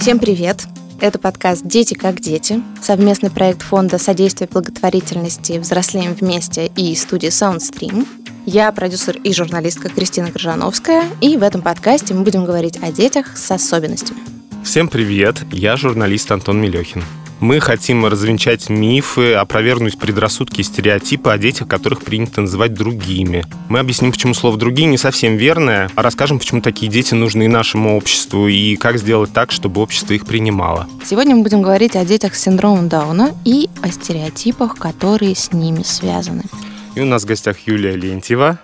Всем привет! Это подкаст «Дети как дети», совместный проект Фонда содействия благотворительности «Взрослеем вместе» и студии SoundStream. Я продюсер и журналистка Кристина Крыжановская, и в этом подкасте мы будем говорить о детях с особенностями. Всем привет! Я журналист Антон Мелехин. Мы хотим развенчать мифы, опровергнуть предрассудки и стереотипы о детях, которых принято называть другими. Мы объясним, почему слово «другие» не совсем верное, а расскажем, почему такие дети нужны и нашему обществу, и как сделать так, чтобы общество их принимало. Сегодня мы будем говорить о детях с синдромом Дауна и о стереотипах, которые с ними связаны. И у нас в гостях Юлия Лентьева,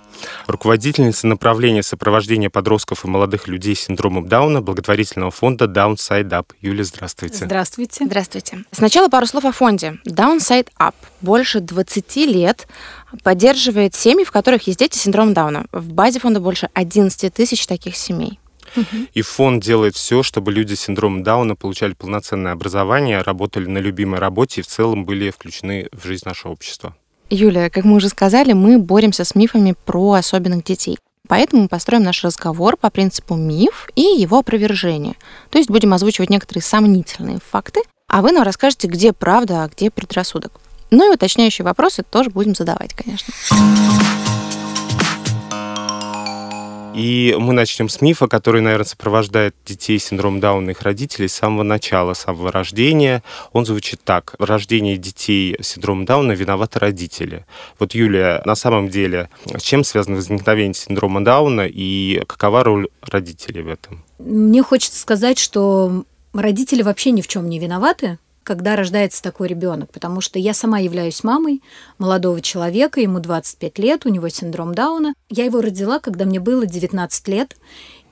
руководительница направления сопровождения подростков и молодых людей с синдромом Дауна благотворительного фонда Downside Up. Юля, здравствуйте. Здравствуйте. Здравствуйте. Сначала пару слов о фонде. Downside Up больше 20 лет поддерживает семьи, в которых есть дети с синдромом Дауна. В базе фонда больше 11 тысяч таких семей. И фонд делает все, чтобы люди с синдромом Дауна получали полноценное образование, работали на любимой работе и в целом были включены в жизнь нашего общества. Юля, как мы уже сказали, мы боремся с мифами про особенных детей. Поэтому мы построим наш разговор по принципу миф и его опровержение. То есть будем озвучивать некоторые сомнительные факты, а вы нам расскажете, где правда, а где предрассудок. Ну и уточняющие вопросы тоже будем задавать, конечно. И мы начнем с мифа, который, наверное, сопровождает детей с синдромом Дауна и их родителей с самого начала, с самого рождения. Он звучит так. В рождении детей с синдромом Дауна виноваты родители. Вот, Юлия, на самом деле, с чем связано возникновение синдрома Дауна и какова роль родителей в этом? Мне хочется сказать, что родители вообще ни в чем не виноваты когда рождается такой ребенок, потому что я сама являюсь мамой молодого человека, ему 25 лет, у него синдром Дауна. Я его родила, когда мне было 19 лет,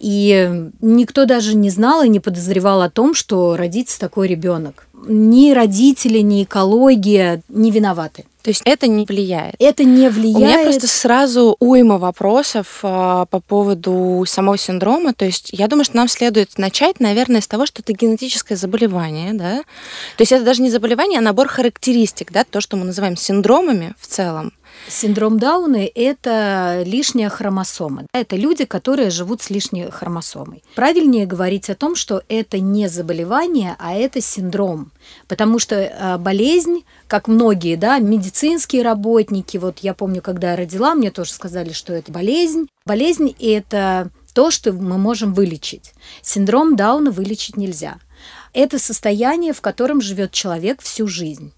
и никто даже не знал и не подозревал о том, что родится такой ребенок. Ни родители, ни экология не виноваты. То есть это не влияет? Это не влияет. У меня просто сразу уйма вопросов а, по поводу самого синдрома. То есть я думаю, что нам следует начать, наверное, с того, что это генетическое заболевание, да? То есть это даже не заболевание, а набор характеристик, да, то, что мы называем синдромами в целом. Синдром Дауна – это лишняя хромосома. Это люди, которые живут с лишней хромосомой. Правильнее говорить о том, что это не заболевание, а это синдром. Потому что а, болезнь, как многие, да, медицинские работники, вот я помню, когда я родила, мне тоже сказали, что это болезнь. Болезнь – это то, что мы можем вылечить. Синдром Дауна вылечить нельзя. Это состояние, в котором живет человек всю жизнь.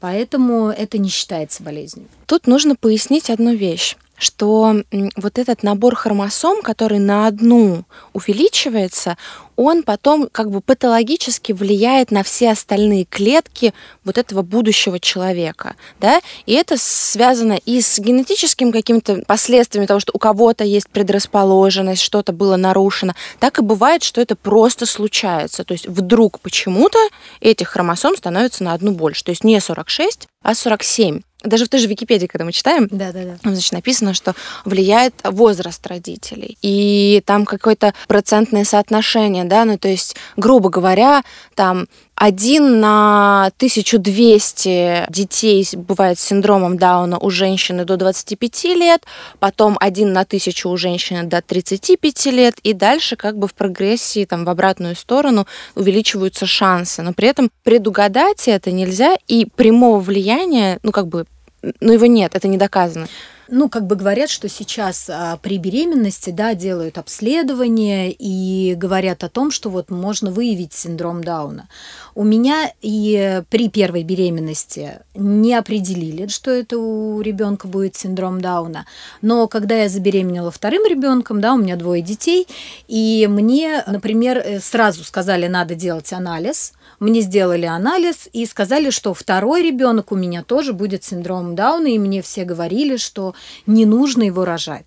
Поэтому это не считается болезнью. Тут нужно пояснить одну вещь что вот этот набор хромосом, который на одну увеличивается, он потом как бы патологически влияет на все остальные клетки вот этого будущего человека, да, и это связано и с генетическим какими-то последствиями того, что у кого-то есть предрасположенность, что-то было нарушено, так и бывает, что это просто случается, то есть вдруг почему-то этих хромосом становится на одну больше, то есть не 46, а 47 даже в той же Википедии, когда мы читаем, да, да, да. значит, написано, что влияет возраст родителей. И там какое-то процентное соотношение, да, ну то есть, грубо говоря, там один на 1200 детей бывает с синдромом Дауна у женщины до 25 лет, потом один на тысячу у женщины до 35 лет, и дальше как бы в прогрессии там в обратную сторону увеличиваются шансы. Но при этом предугадать это нельзя, и прямого влияния, ну как бы, ну его нет, это не доказано. Ну, как бы говорят, что сейчас а, при беременности, да, делают обследование и говорят о том, что вот можно выявить синдром Дауна. У меня и при первой беременности не определили, что это у ребенка будет синдром Дауна. Но когда я забеременела вторым ребенком, да, у меня двое детей, и мне, например, э, сразу сказали, надо делать анализ, мне сделали анализ и сказали, что второй ребенок у меня тоже будет синдромом Дауна, и мне все говорили, что не нужно его рожать.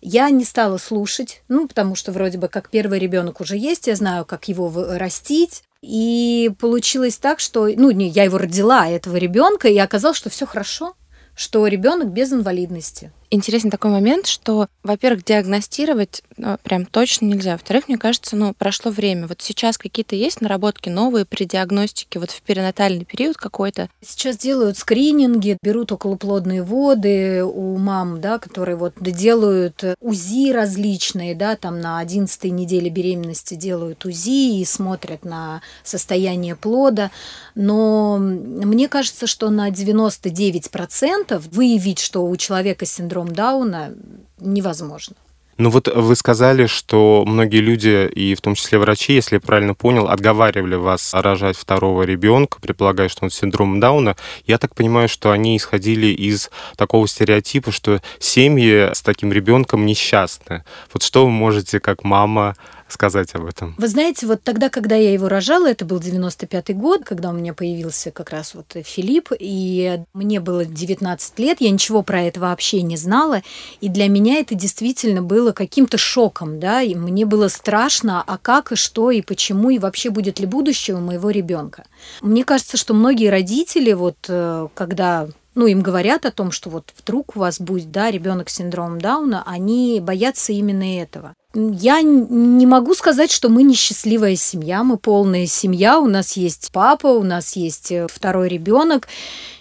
Я не стала слушать, ну, потому что вроде бы как первый ребенок уже есть, я знаю, как его растить. И получилось так, что, ну, не, я его родила, этого ребенка, и оказалось, что все хорошо, что ребенок без инвалидности. Интересен такой момент, что, во-первых, диагностировать ну, прям точно нельзя. Во-вторых, мне кажется, ну, прошло время. Вот сейчас какие-то есть наработки новые при диагностике вот в перинатальный период какой-то? Сейчас делают скрининги, берут околоплодные воды у мам, да, которые вот делают УЗИ различные, да, там на 11 неделе беременности делают УЗИ и смотрят на состояние плода. Но мне кажется, что на 99% выявить, что у человека синдром Дауна, невозможно. Ну вот вы сказали, что многие люди, и в том числе врачи, если я правильно понял, отговаривали вас рожать второго ребенка, предполагая, что он синдром Дауна. Я так понимаю, что они исходили из такого стереотипа, что семьи с таким ребенком несчастны. Вот что вы можете как мама сказать об этом? Вы знаете, вот тогда, когда я его рожала, это был 95-й год, когда у меня появился как раз вот Филипп, и мне было 19 лет, я ничего про это вообще не знала, и для меня это действительно было каким-то шоком, да, и мне было страшно, а как и что и почему, и вообще будет ли будущее у моего ребенка. Мне кажется, что многие родители, вот э, когда ну, им говорят о том, что вот вдруг у вас будет, да, ребенок с синдромом Дауна, они боятся именно этого. Я не могу сказать, что мы несчастливая семья, мы полная семья, у нас есть папа, у нас есть э, второй ребенок,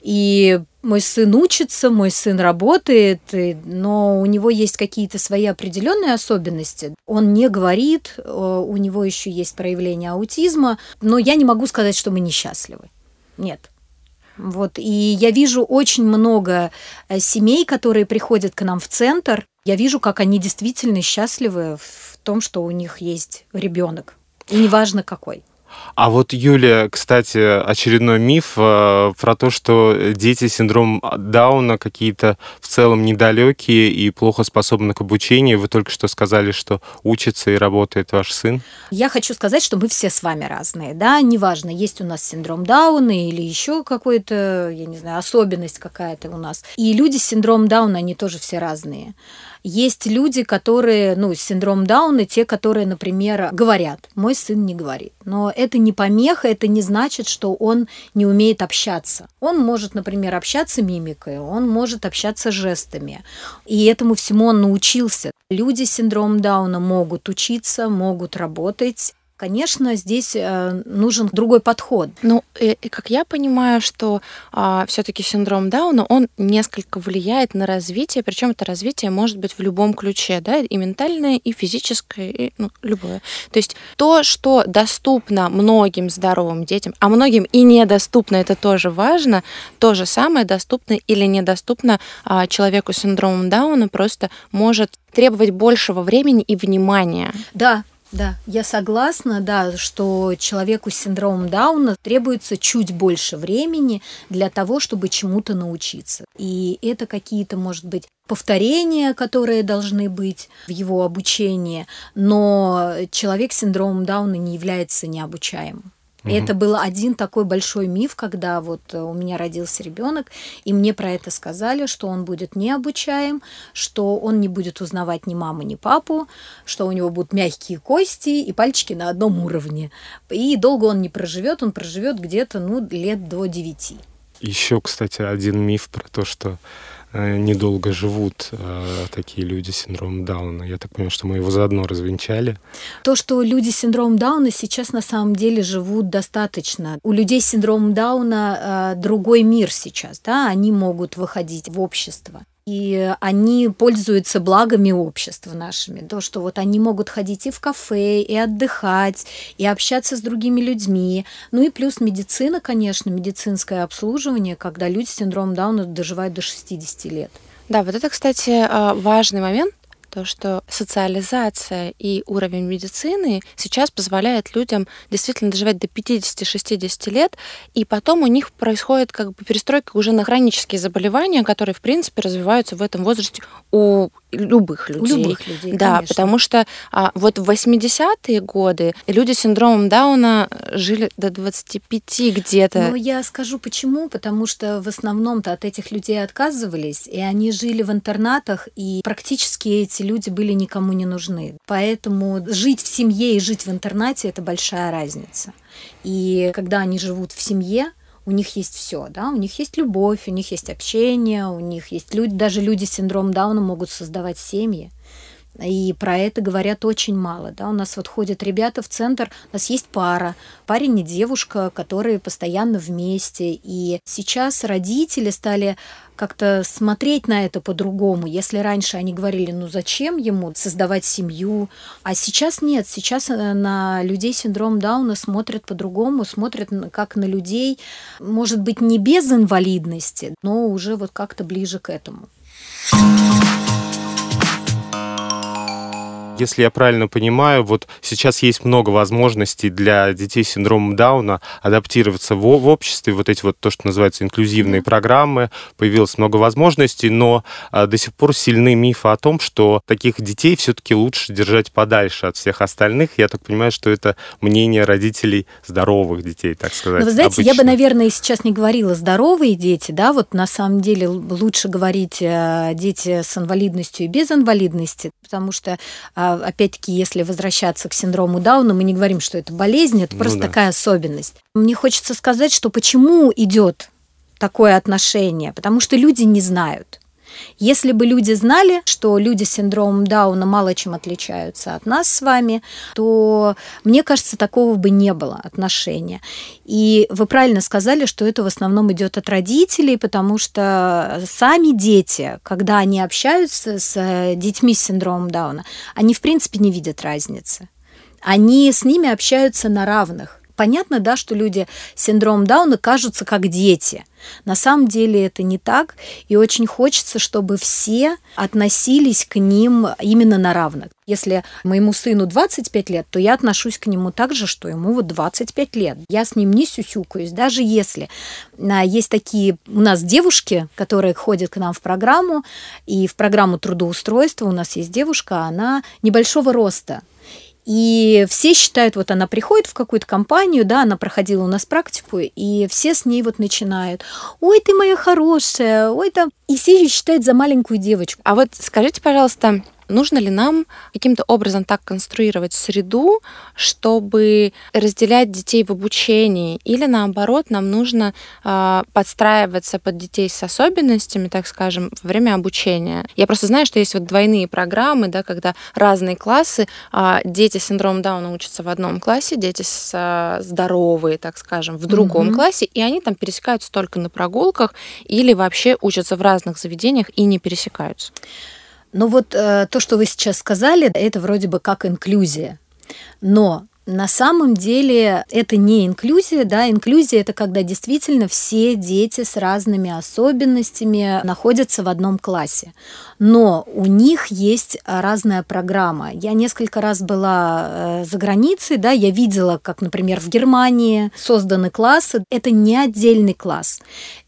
и мой сын учится, мой сын работает, но у него есть какие-то свои определенные особенности. Он не говорит, э, у него еще есть проявление аутизма, но я не могу сказать, что мы несчастливы. Нет. Вот. И я вижу очень много э, семей, которые приходят к нам в центр. Я вижу, как они действительно счастливы в том, что у них есть ребенок. И неважно какой. А вот, Юлия, кстати, очередной миф э, про то, что дети с синдромом Дауна какие-то в целом недалекие и плохо способны к обучению. Вы только что сказали, что учится и работает ваш сын. Я хочу сказать, что мы все с вами разные, да, неважно, есть у нас синдром Дауна или еще какой-то, я не знаю, особенность какая-то у нас. И люди с синдромом Дауна, они тоже все разные. Есть люди, которые, ну, синдром Дауна, те, которые, например, говорят, мой сын не говорит. Но это не помеха, это не значит, что он не умеет общаться. Он может, например, общаться мимикой, он может общаться жестами. И этому всему он научился. Люди с синдромом Дауна могут учиться, могут работать, Конечно, здесь э, нужен другой подход. Ну, и, и как я понимаю, что а, все-таки синдром Дауна, он несколько влияет на развитие, причем это развитие может быть в любом ключе, да, и ментальное, и физическое, и ну, любое. То есть то, что доступно многим здоровым детям, а многим и недоступно, это тоже важно, то же самое доступно или недоступно а, человеку с синдромом Дауна просто может требовать большего времени и внимания. Да, да, я согласна, да, что человеку с синдромом Дауна требуется чуть больше времени для того, чтобы чему-то научиться. И это какие-то, может быть, повторения, которые должны быть в его обучении, но человек с синдромом Дауна не является необучаемым. Угу. Это был один такой большой миф, когда вот э, у меня родился ребенок, и мне про это сказали, что он будет необучаем, что он не будет узнавать ни маму, ни папу, что у него будут мягкие кости и пальчики на одном уровне. И долго он не проживет, он проживет где-то ну, лет до 9. Еще, кстати, один миф про то, что недолго живут э, такие люди с синдромом Дауна. Я так понимаю, что мы его заодно развенчали. То, что люди с синдромом Дауна сейчас на самом деле живут достаточно. У людей с синдромом Дауна э, другой мир сейчас, да, они могут выходить в общество и они пользуются благами общества нашими. То, что вот они могут ходить и в кафе, и отдыхать, и общаться с другими людьми. Ну и плюс медицина, конечно, медицинское обслуживание, когда люди с синдромом Дауна доживают до 60 лет. Да, вот это, кстати, а, важный момент, то, что социализация и уровень медицины сейчас позволяет людям действительно доживать до 50-60 лет, и потом у них происходит как бы перестройка уже на хронические заболевания, которые, в принципе, развиваются в этом возрасте у любых людей. У любых людей, Да, конечно. потому что а, вот в 80-е годы люди с синдромом Дауна жили до 25 где-то. Ну, я скажу почему. Потому что в основном-то от этих людей отказывались, и они жили в интернатах, и практически эти люди были никому не нужны. Поэтому жить в семье и жить в интернате – это большая разница. И когда они живут в семье, у них есть все, да, у них есть любовь, у них есть общение, у них есть люди, даже люди с синдромом Дауна могут создавать семьи. И про это говорят очень мало. Да? У нас вот ходят ребята в центр, у нас есть пара, парень и девушка, которые постоянно вместе. И сейчас родители стали как-то смотреть на это по-другому. Если раньше они говорили, ну зачем ему создавать семью, а сейчас нет. Сейчас э, на людей с синдромом Дауна смотрят по-другому, смотрят как на людей, может быть, не без инвалидности, но уже вот как-то ближе к этому. Если я правильно понимаю, вот сейчас есть много возможностей для детей с синдромом Дауна адаптироваться в, в обществе, вот эти вот то, что называется инклюзивные программы, появилось много возможностей, но а, до сих пор сильны мифы о том, что таких детей все-таки лучше держать подальше от всех остальных. Я так понимаю, что это мнение родителей здоровых детей, так сказать. Но вы знаете, обычно. я бы, наверное, сейчас не говорила здоровые дети, да, вот на самом деле лучше говорить э, дети с инвалидностью и без инвалидности, потому что а, опять-таки, если возвращаться к синдрому Дауна, мы не говорим, что это болезнь, это ну просто да. такая особенность. Мне хочется сказать, что почему идет такое отношение, потому что люди не знают. Если бы люди знали, что люди с синдромом Дауна мало чем отличаются от нас с вами, то, мне кажется, такого бы не было отношения. И вы правильно сказали, что это в основном идет от родителей, потому что сами дети, когда они общаются с детьми с синдромом Дауна, они, в принципе, не видят разницы. Они с ними общаются на равных понятно, да, что люди с синдромом Дауна кажутся как дети. На самом деле это не так, и очень хочется, чтобы все относились к ним именно на равных. Если моему сыну 25 лет, то я отношусь к нему так же, что ему вот 25 лет. Я с ним не сюсюкаюсь, даже если а, есть такие у нас девушки, которые ходят к нам в программу, и в программу трудоустройства у нас есть девушка, она небольшого роста, и все считают, вот она приходит в какую-то компанию, да, она проходила у нас практику, и все с ней вот начинают, ой, ты моя хорошая, ой, там, и все ее считают за маленькую девочку. А вот скажите, пожалуйста, Нужно ли нам каким-то образом так конструировать среду, чтобы разделять детей в обучении, или наоборот, нам нужно э, подстраиваться под детей с особенностями, так скажем, во время обучения? Я просто знаю, что есть вот двойные программы, да, когда разные классы, э, дети с синдромом Дауна учатся в одном классе, дети с, э, здоровые, так скажем, в другом mm-hmm. классе, и они там пересекаются только на прогулках или вообще учатся в разных заведениях и не пересекаются. Ну вот э, то, что вы сейчас сказали, это вроде бы как инклюзия. Но на самом деле это не инклюзия, да, инклюзия это когда действительно все дети с разными особенностями находятся в одном классе, но у них есть разная программа. Я несколько раз была э, за границей, да, я видела, как, например, в Германии созданы классы. Это не отдельный класс,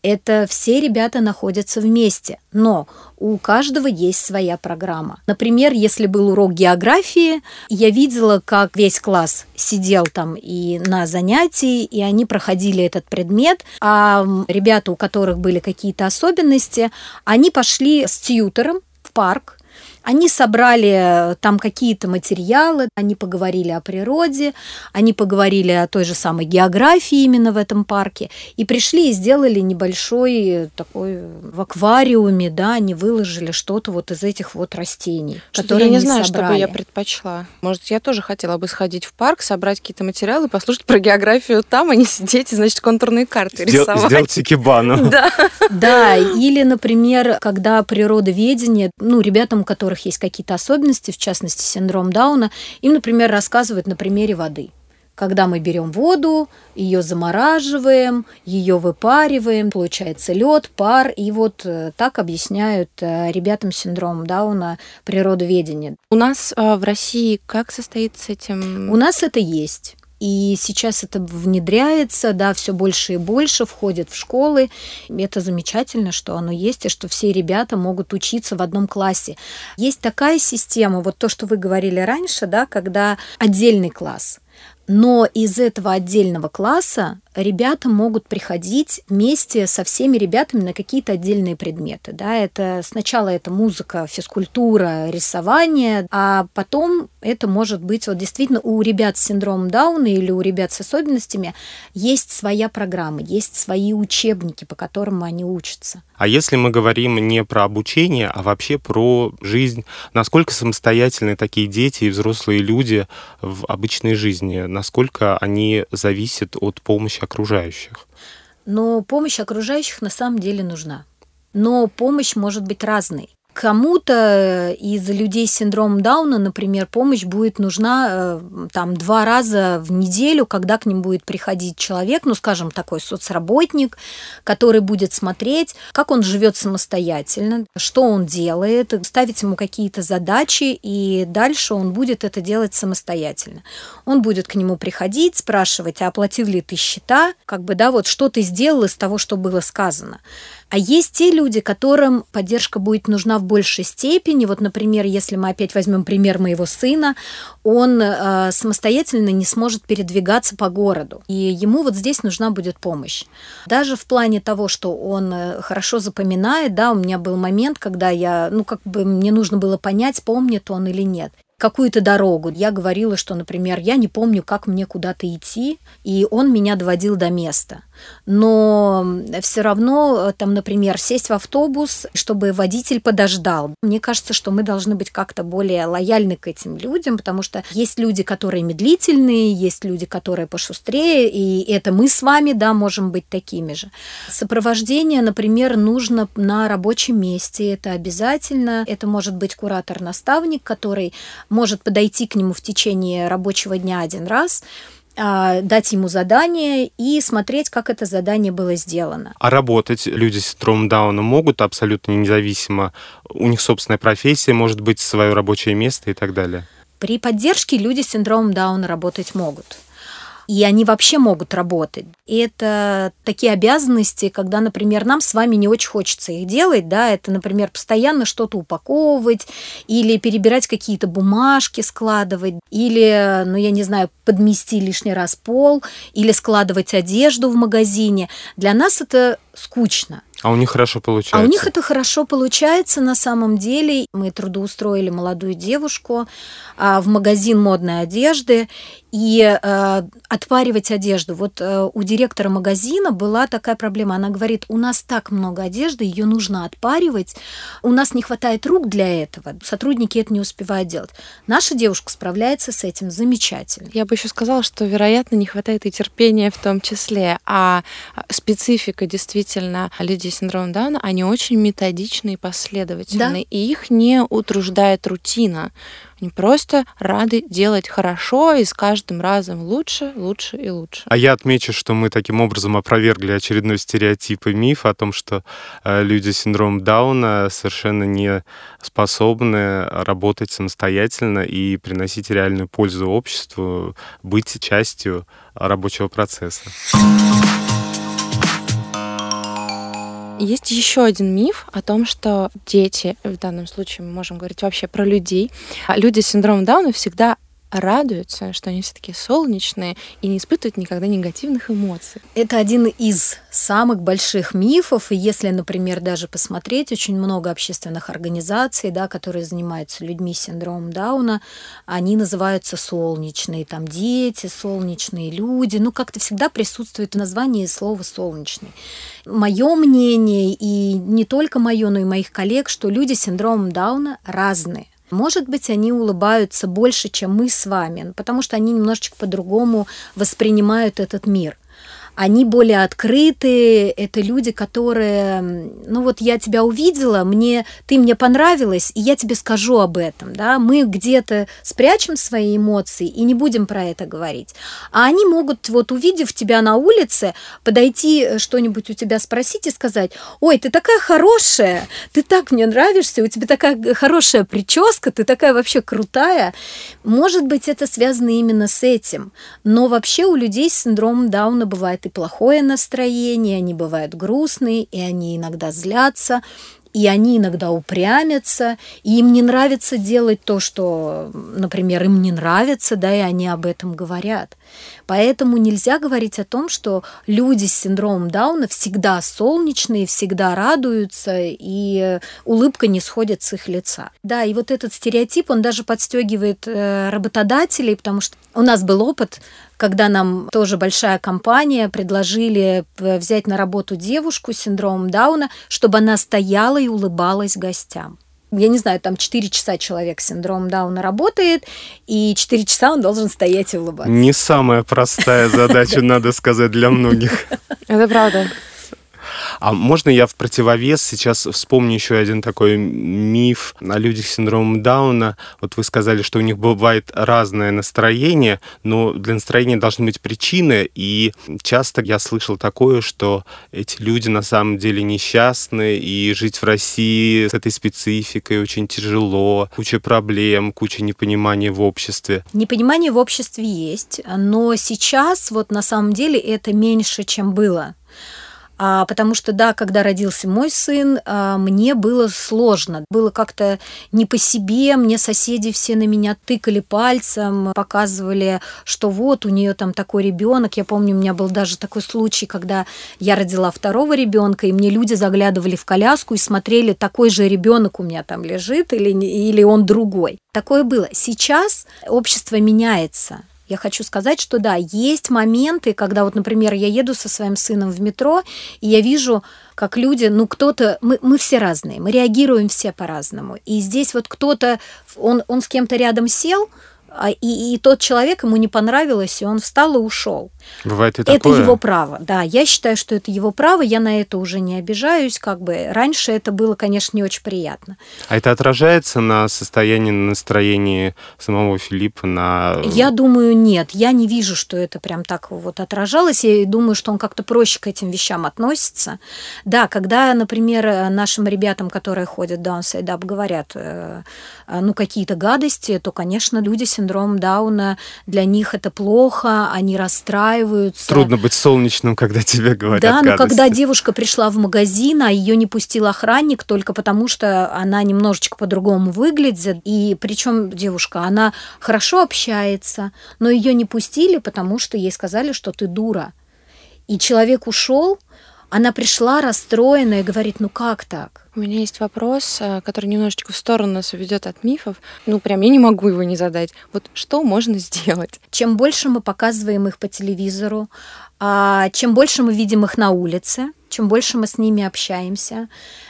это все ребята находятся вместе, но у каждого есть своя программа. Например, если был урок географии, я видела, как весь класс сидел там и на занятии, и они проходили этот предмет, а ребята, у которых были какие-то особенности, они пошли с тьютором в парк, они собрали э, там какие-то материалы, они поговорили о природе, они поговорили о той же самой географии именно в этом парке, и пришли и сделали небольшой э, такой в аквариуме, да, они выложили что-то вот из этих вот растений, что которые я не знаю, собрали. что бы я предпочла. Может, я тоже хотела бы сходить в парк, собрать какие-то материалы, послушать про географию там, а не сидеть и, значит, контурные карты Сдел- рисовать. Сделать икебану. Да. Да, или, например, когда природоведение, ну, ребятам, которые которых есть какие-то особенности, в частности синдром Дауна, им, например, рассказывают на примере воды. Когда мы берем воду, ее замораживаем, ее выпариваем, получается лед, пар, и вот э, так объясняют э, ребятам с синдромом Дауна природоведение. У нас э, в России как состоит с этим? У нас это есть. И сейчас это внедряется, да, все больше и больше входит в школы. Это замечательно, что оно есть, и что все ребята могут учиться в одном классе. Есть такая система, вот то, что вы говорили раньше, да, когда отдельный класс. Но из этого отдельного класса ребята могут приходить вместе со всеми ребятами на какие-то отдельные предметы. Да? Это сначала это музыка, физкультура, рисование, а потом это может быть вот действительно у ребят с синдромом Дауна или у ребят с особенностями есть своя программа, есть свои учебники, по которым они учатся. А если мы говорим не про обучение, а вообще про жизнь, насколько самостоятельны такие дети и взрослые люди в обычной жизни, насколько они зависят от помощи окружающих? Но помощь окружающих на самом деле нужна. Но помощь может быть разной. Кому-то из людей с синдромом Дауна, например, помощь будет нужна э, там два раза в неделю, когда к ним будет приходить человек, ну, скажем, такой соцработник, который будет смотреть, как он живет самостоятельно, что он делает, ставить ему какие-то задачи, и дальше он будет это делать самостоятельно. Он будет к нему приходить, спрашивать, а оплатил ли ты счета, как бы, да, вот что ты сделал из того, что было сказано. А есть те люди, которым поддержка будет нужна в большей степени. Вот, например, если мы опять возьмем пример моего сына, он э, самостоятельно не сможет передвигаться по городу. И ему вот здесь нужна будет помощь. Даже в плане того, что он э, хорошо запоминает, да, у меня был момент, когда я, ну, как бы мне нужно было понять, помнит он или нет какую-то дорогу. Я говорила, что, например, я не помню, как мне куда-то идти, и он меня доводил до места. Но все равно, э, там, например, сесть в автобус, чтобы водитель подождал. Мне кажется, что мы должны быть как-то более лояльны к этим людям, потому что есть люди, которые медлительные, есть люди, которые пошустрее, и это мы с вами, да, можем быть такими же. Сопровождение, например, нужно на рабочем месте, это обязательно. Это может быть куратор-наставник, который может подойти к нему в течение рабочего дня один раз, а, дать ему задание и смотреть, как это задание было сделано. А работать люди с синдромом Дауна могут абсолютно независимо? У них собственная профессия, может быть, свое рабочее место и так далее? При поддержке люди с синдромом Дауна работать могут и они вообще могут работать. И это такие обязанности, когда, например, нам с вами не очень хочется их делать, да, это, например, постоянно что-то упаковывать или перебирать какие-то бумажки, складывать, или, ну, я не знаю, подмести лишний раз пол, или складывать одежду в магазине. Для нас это скучно. А у них хорошо получается. А у них это хорошо получается на самом деле. Мы трудоустроили молодую девушку а, в магазин модной одежды и э, отпаривать одежду. Вот э, у директора магазина была такая проблема. Она говорит, у нас так много одежды, ее нужно отпаривать, у нас не хватает рук для этого, сотрудники это не успевают делать. Наша девушка справляется с этим замечательно. Я бы еще сказала, что, вероятно, не хватает и терпения в том числе, а специфика действительно людей с синдромом Дауна, они очень методичны и последовательны, да? и их не утруждает рутина. Они просто рады делать хорошо и с каждым разом лучше, лучше и лучше. А я отмечу, что мы таким образом опровергли очередной стереотип и миф о том, что э, люди с синдромом Дауна совершенно не способны работать самостоятельно и приносить реальную пользу обществу, быть частью рабочего процесса. Есть еще один миф о том, что дети, в данном случае мы можем говорить вообще про людей, а люди с синдромом Дауна всегда радуются, что они все таки солнечные и не испытывают никогда негативных эмоций. Это один из самых больших мифов, и если, например, даже посмотреть, очень много общественных организаций, да, которые занимаются людьми с синдромом Дауна, они называются солнечные, там дети, солнечные люди, ну как-то всегда присутствует в названии слово солнечный. Мое мнение, и не только мое, но и моих коллег, что люди с синдромом Дауна разные. Может быть, они улыбаются больше, чем мы с вами, потому что они немножечко по-другому воспринимают этот мир они более открытые, это люди, которые, ну вот я тебя увидела, мне, ты мне понравилась, и я тебе скажу об этом, да, мы где-то спрячем свои эмоции и не будем про это говорить. А они могут, вот увидев тебя на улице, подойти э, что-нибудь у тебя спросить и сказать, ой, ты такая хорошая, ты так мне нравишься, у тебя такая хорошая прическа, ты такая вообще крутая. Может быть, это связано именно с этим, но вообще у людей с синдромом Дауна бывает бывает и плохое настроение, они бывают грустные, и они иногда злятся, и они иногда упрямятся, и им не нравится делать то, что, например, им не нравится, да, и они об этом говорят. Поэтому нельзя говорить о том, что люди с синдромом Дауна всегда солнечные, всегда радуются, и улыбка не сходит с их лица. Да, и вот этот стереотип, он даже подстегивает э, работодателей, потому что у нас был опыт, когда нам тоже большая компания предложили э, взять на работу девушку с синдромом Дауна, чтобы она стояла и улыбалась гостям я не знаю, там 4 часа человек с синдромом Дауна работает, и 4 часа он должен стоять и улыбаться. Не самая простая задача, надо сказать, для многих. Это правда. А можно я в противовес сейчас вспомню еще один такой миф о людях с синдромом Дауна. Вот вы сказали, что у них бывает разное настроение, но для настроения должны быть причины, и часто я слышал такое, что эти люди на самом деле несчастны, и жить в России с этой спецификой очень тяжело, куча проблем, куча непонимания в обществе. Непонимание в обществе есть, но сейчас вот на самом деле это меньше, чем было. А, потому что, да, когда родился мой сын, а, мне было сложно. Было как-то не по себе. Мне соседи все на меня тыкали пальцем, показывали, что вот у нее там такой ребенок. Я помню, у меня был даже такой случай, когда я родила второго ребенка, и мне люди заглядывали в коляску и смотрели, такой же ребенок у меня там лежит или, или он другой. Такое было. Сейчас общество меняется. Я хочу сказать, что да, есть моменты, когда вот, например, я еду со своим сыном в метро, и я вижу, как люди, ну кто-то, мы, мы все разные, мы реагируем все по-разному. И здесь вот кто-то, он, он с кем-то рядом сел, и, и тот человек ему не понравилось, и он встал и ушел. Бывает и это такое. его право, да. Я считаю, что это его право, я на это уже не обижаюсь. Как бы раньше это было, конечно, не очень приятно. А это отражается на состоянии, на настроении самого Филиппа? На... Я думаю, нет. Я не вижу, что это прям так вот отражалось. Я думаю, что он как-то проще к этим вещам относится. Да, когда, например, нашим ребятам, которые ходят downside up, говорят, э, ну, какие-то гадости, то, конечно, люди с синдромом Дауна, для них это плохо, они расстраиваются. Трудно быть солнечным, когда тебе говорят Да, гадости. но когда девушка пришла в магазин, а ее не пустил охранник только потому, что она немножечко по-другому выглядит, и причем девушка, она хорошо общается, но ее не пустили, потому что ей сказали, что ты дура. И человек ушел, она пришла расстроенная и говорит, ну как так? У меня есть вопрос, э, который немножечко в сторону нас уведет от мифов. Ну, прям я не могу его не задать. Вот что можно сделать? Чем больше мы показываем их по телевизору, а, чем больше мы видим их на улице, чем больше мы с ними общаемся,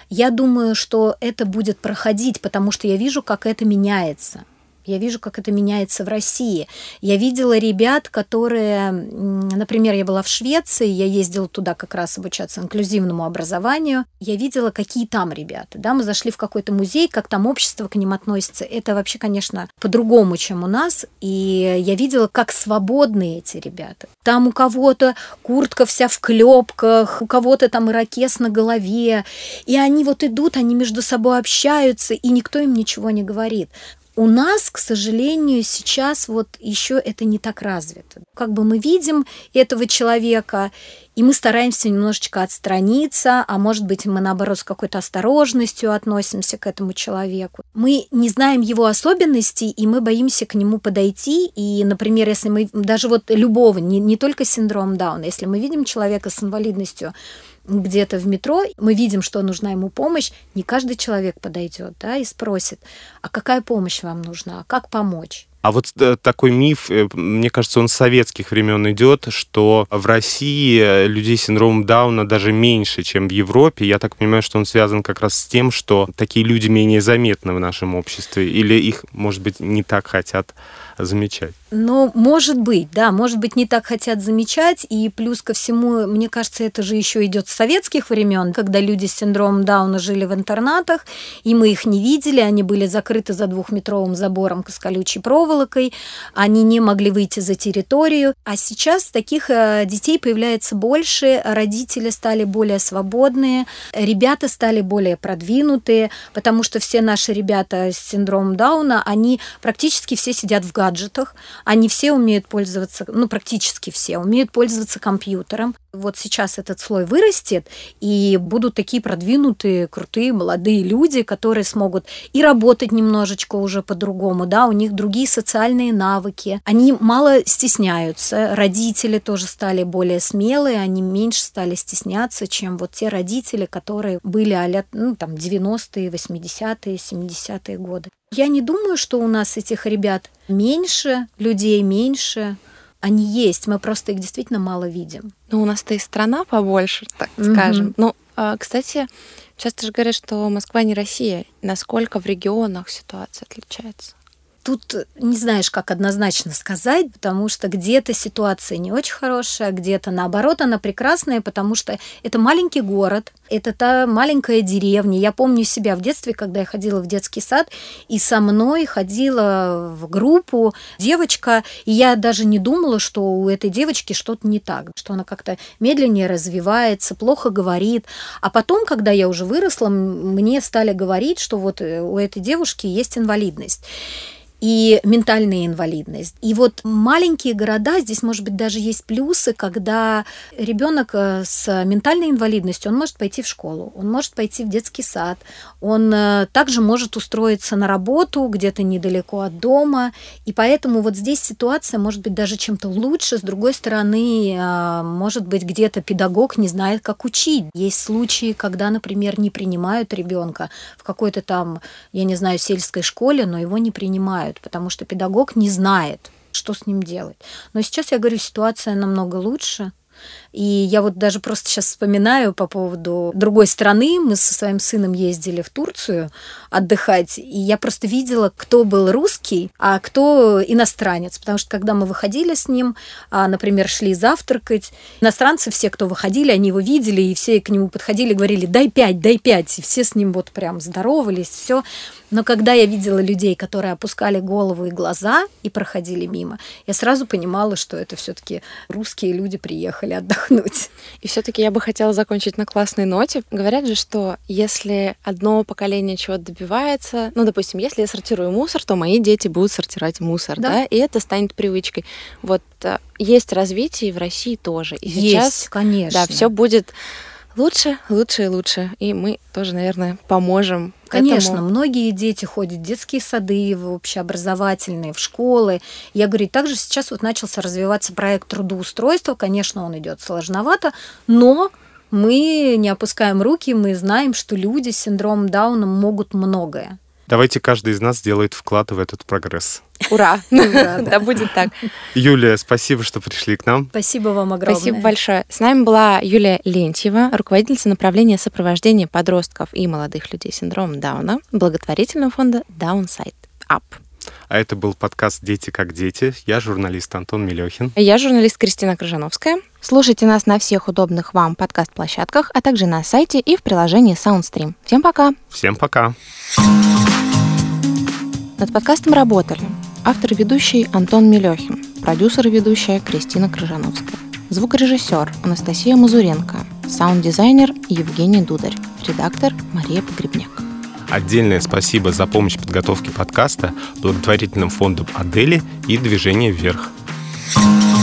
я думаю, что это будет проходить, потому что я вижу, как это меняется. Я вижу, как это меняется в России. Я видела ребят, которые, например, я была в Швеции, я ездила туда как раз обучаться инклюзивному образованию. Я видела, какие там ребята. Да, мы зашли в какой-то музей, как там общество к ним относится. Это вообще, конечно, по-другому, чем у нас. И я видела, как свободны эти ребята. Там у кого-то куртка вся в клепках, у кого-то там ирокез на голове. И они вот идут, они между собой общаются, и никто им ничего не говорит. У нас, к сожалению, сейчас вот еще это не так развито. Как бы мы видим этого человека, и мы стараемся немножечко отстраниться, а может быть, мы наоборот с какой-то осторожностью относимся к этому человеку. Мы не знаем его особенностей, и мы боимся к нему подойти. И, например, если мы даже вот любого, не, не только синдром Дауна, если мы видим человека с инвалидностью, где-то в метро, мы видим, что нужна ему помощь, не каждый человек подойдет да, и спросит, а какая помощь вам нужна, а как помочь? А вот э, такой миф, э, мне кажется, он с советских времен идет, что в России людей с синдромом Дауна даже меньше, чем в Европе. Я так понимаю, что он связан как раз с тем, что такие люди менее заметны в нашем обществе, или их, может быть, не так хотят замечать. Ну, может быть, да, может быть, не так хотят замечать, и плюс ко всему, мне кажется, это же еще идет с советских времен, когда люди с синдромом Дауна жили в интернатах, и мы их не видели, они были закрыты за двухметровым забором с колючей проволокой, они не могли выйти за территорию, а сейчас таких э, детей появляется больше, родители стали более свободные, ребята стали более продвинутые, потому что все наши ребята с синдромом Дауна, они практически все сидят в гаджетах, они все умеют пользоваться, ну, практически все, умеют пользоваться компьютером. Вот сейчас этот слой вырастет, и будут такие продвинутые, крутые, молодые люди, которые смогут и работать немножечко уже по-другому, да, у них другие социальные навыки. Они мало стесняются, родители тоже стали более смелые, они меньше стали стесняться, чем вот те родители, которые были а ну, там, 90-е, 80-е, 70-е годы. Я не думаю, что у нас этих ребят меньше, людей меньше, они есть, мы просто их действительно мало видим. Ну, у нас-то и страна побольше, так mm-hmm. скажем. Ну, а, кстати, часто же говорят, что Москва не Россия. Насколько в регионах ситуация отличается? Тут не знаешь, как однозначно сказать, потому что где-то ситуация не очень хорошая, где-то наоборот она прекрасная, потому что это маленький город, это та маленькая деревня. Я помню себя в детстве, когда я ходила в детский сад, и со мной ходила в группу девочка, и я даже не думала, что у этой девочки что-то не так, что она как-то медленнее развивается, плохо говорит. А потом, когда я уже выросла, мне стали говорить, что вот э, у этой девушки есть инвалидность и ментальная инвалидность. И вот маленькие города, здесь, может быть, даже есть плюсы, когда ребенок э, с ментальной инвалидностью, он может пойти в школу, он может пойти в детский сад, он э, также может устроиться на работу где-то недалеко от дома, и поэтому вот здесь ситуация может быть даже чем-то лучше. С другой стороны, э, может быть, где-то педагог не знает, как учить. Есть случаи, когда, например, не принимают ребенка в какой-то там, я не знаю, сельской школе, но его не принимают помогают, потому что педагог не знает, что с ним делать. Но сейчас я говорю, ситуация намного лучше. И я вот даже просто сейчас вспоминаю по поводу другой страны. Мы со своим сыном ездили в Турцию отдыхать, и я просто видела, кто был русский, а кто иностранец. Потому что когда мы выходили с ним, а, например, шли завтракать, иностранцы все, кто выходили, они его видели, и все к нему подходили, говорили, дай пять, дай пять. И все с ним вот прям здоровались, все. Но когда я видела людей, которые опускали голову и глаза и проходили мимо, я сразу понимала, что это все-таки русские люди приехали отдохнуть. И все-таки я бы хотела закончить на классной ноте. Говорят же, что если одно поколение чего-то добивается, ну, допустим, если я сортирую мусор, то мои дети будут сортировать мусор, да, да? и это станет привычкой. Вот э, есть развитие в России тоже. И есть, сейчас, конечно. Да, все будет лучше, лучше и лучше. И мы тоже, наверное, поможем. Конечно, этому. многие дети ходят в детские сады, в общеобразовательные, в школы. Я говорю, также сейчас вот начался развиваться проект трудоустройства. Конечно, он идет сложновато, но мы не опускаем руки, мы знаем, что люди с синдромом Дауна могут многое. Давайте каждый из нас сделает вклад в этот прогресс. Ура! Да будет так. Юлия, спасибо, что пришли к нам. Спасибо вам огромное. Спасибо большое. С нами была Юлия Лентьева, руководительница направления сопровождения подростков и молодых людей с синдромом Дауна благотворительного фонда Downside Up. А это был подкаст «Дети как дети». Я журналист Антон Мелехин. Я журналист Кристина Крыжановская. Слушайте нас на всех удобных вам подкаст-площадках, а также на сайте и в приложении SoundStream. Всем пока! Всем пока! Над подкастом работали автор и ведущий Антон Мелехин, продюсер и ведущая Кристина Крыжановская, звукорежиссер Анастасия Мазуренко, саунд-дизайнер Евгений Дударь, редактор Мария Погребняк. Отдельное спасибо за помощь в подготовке подкаста благотворительным фондам «Адели» и «Движение вверх». thank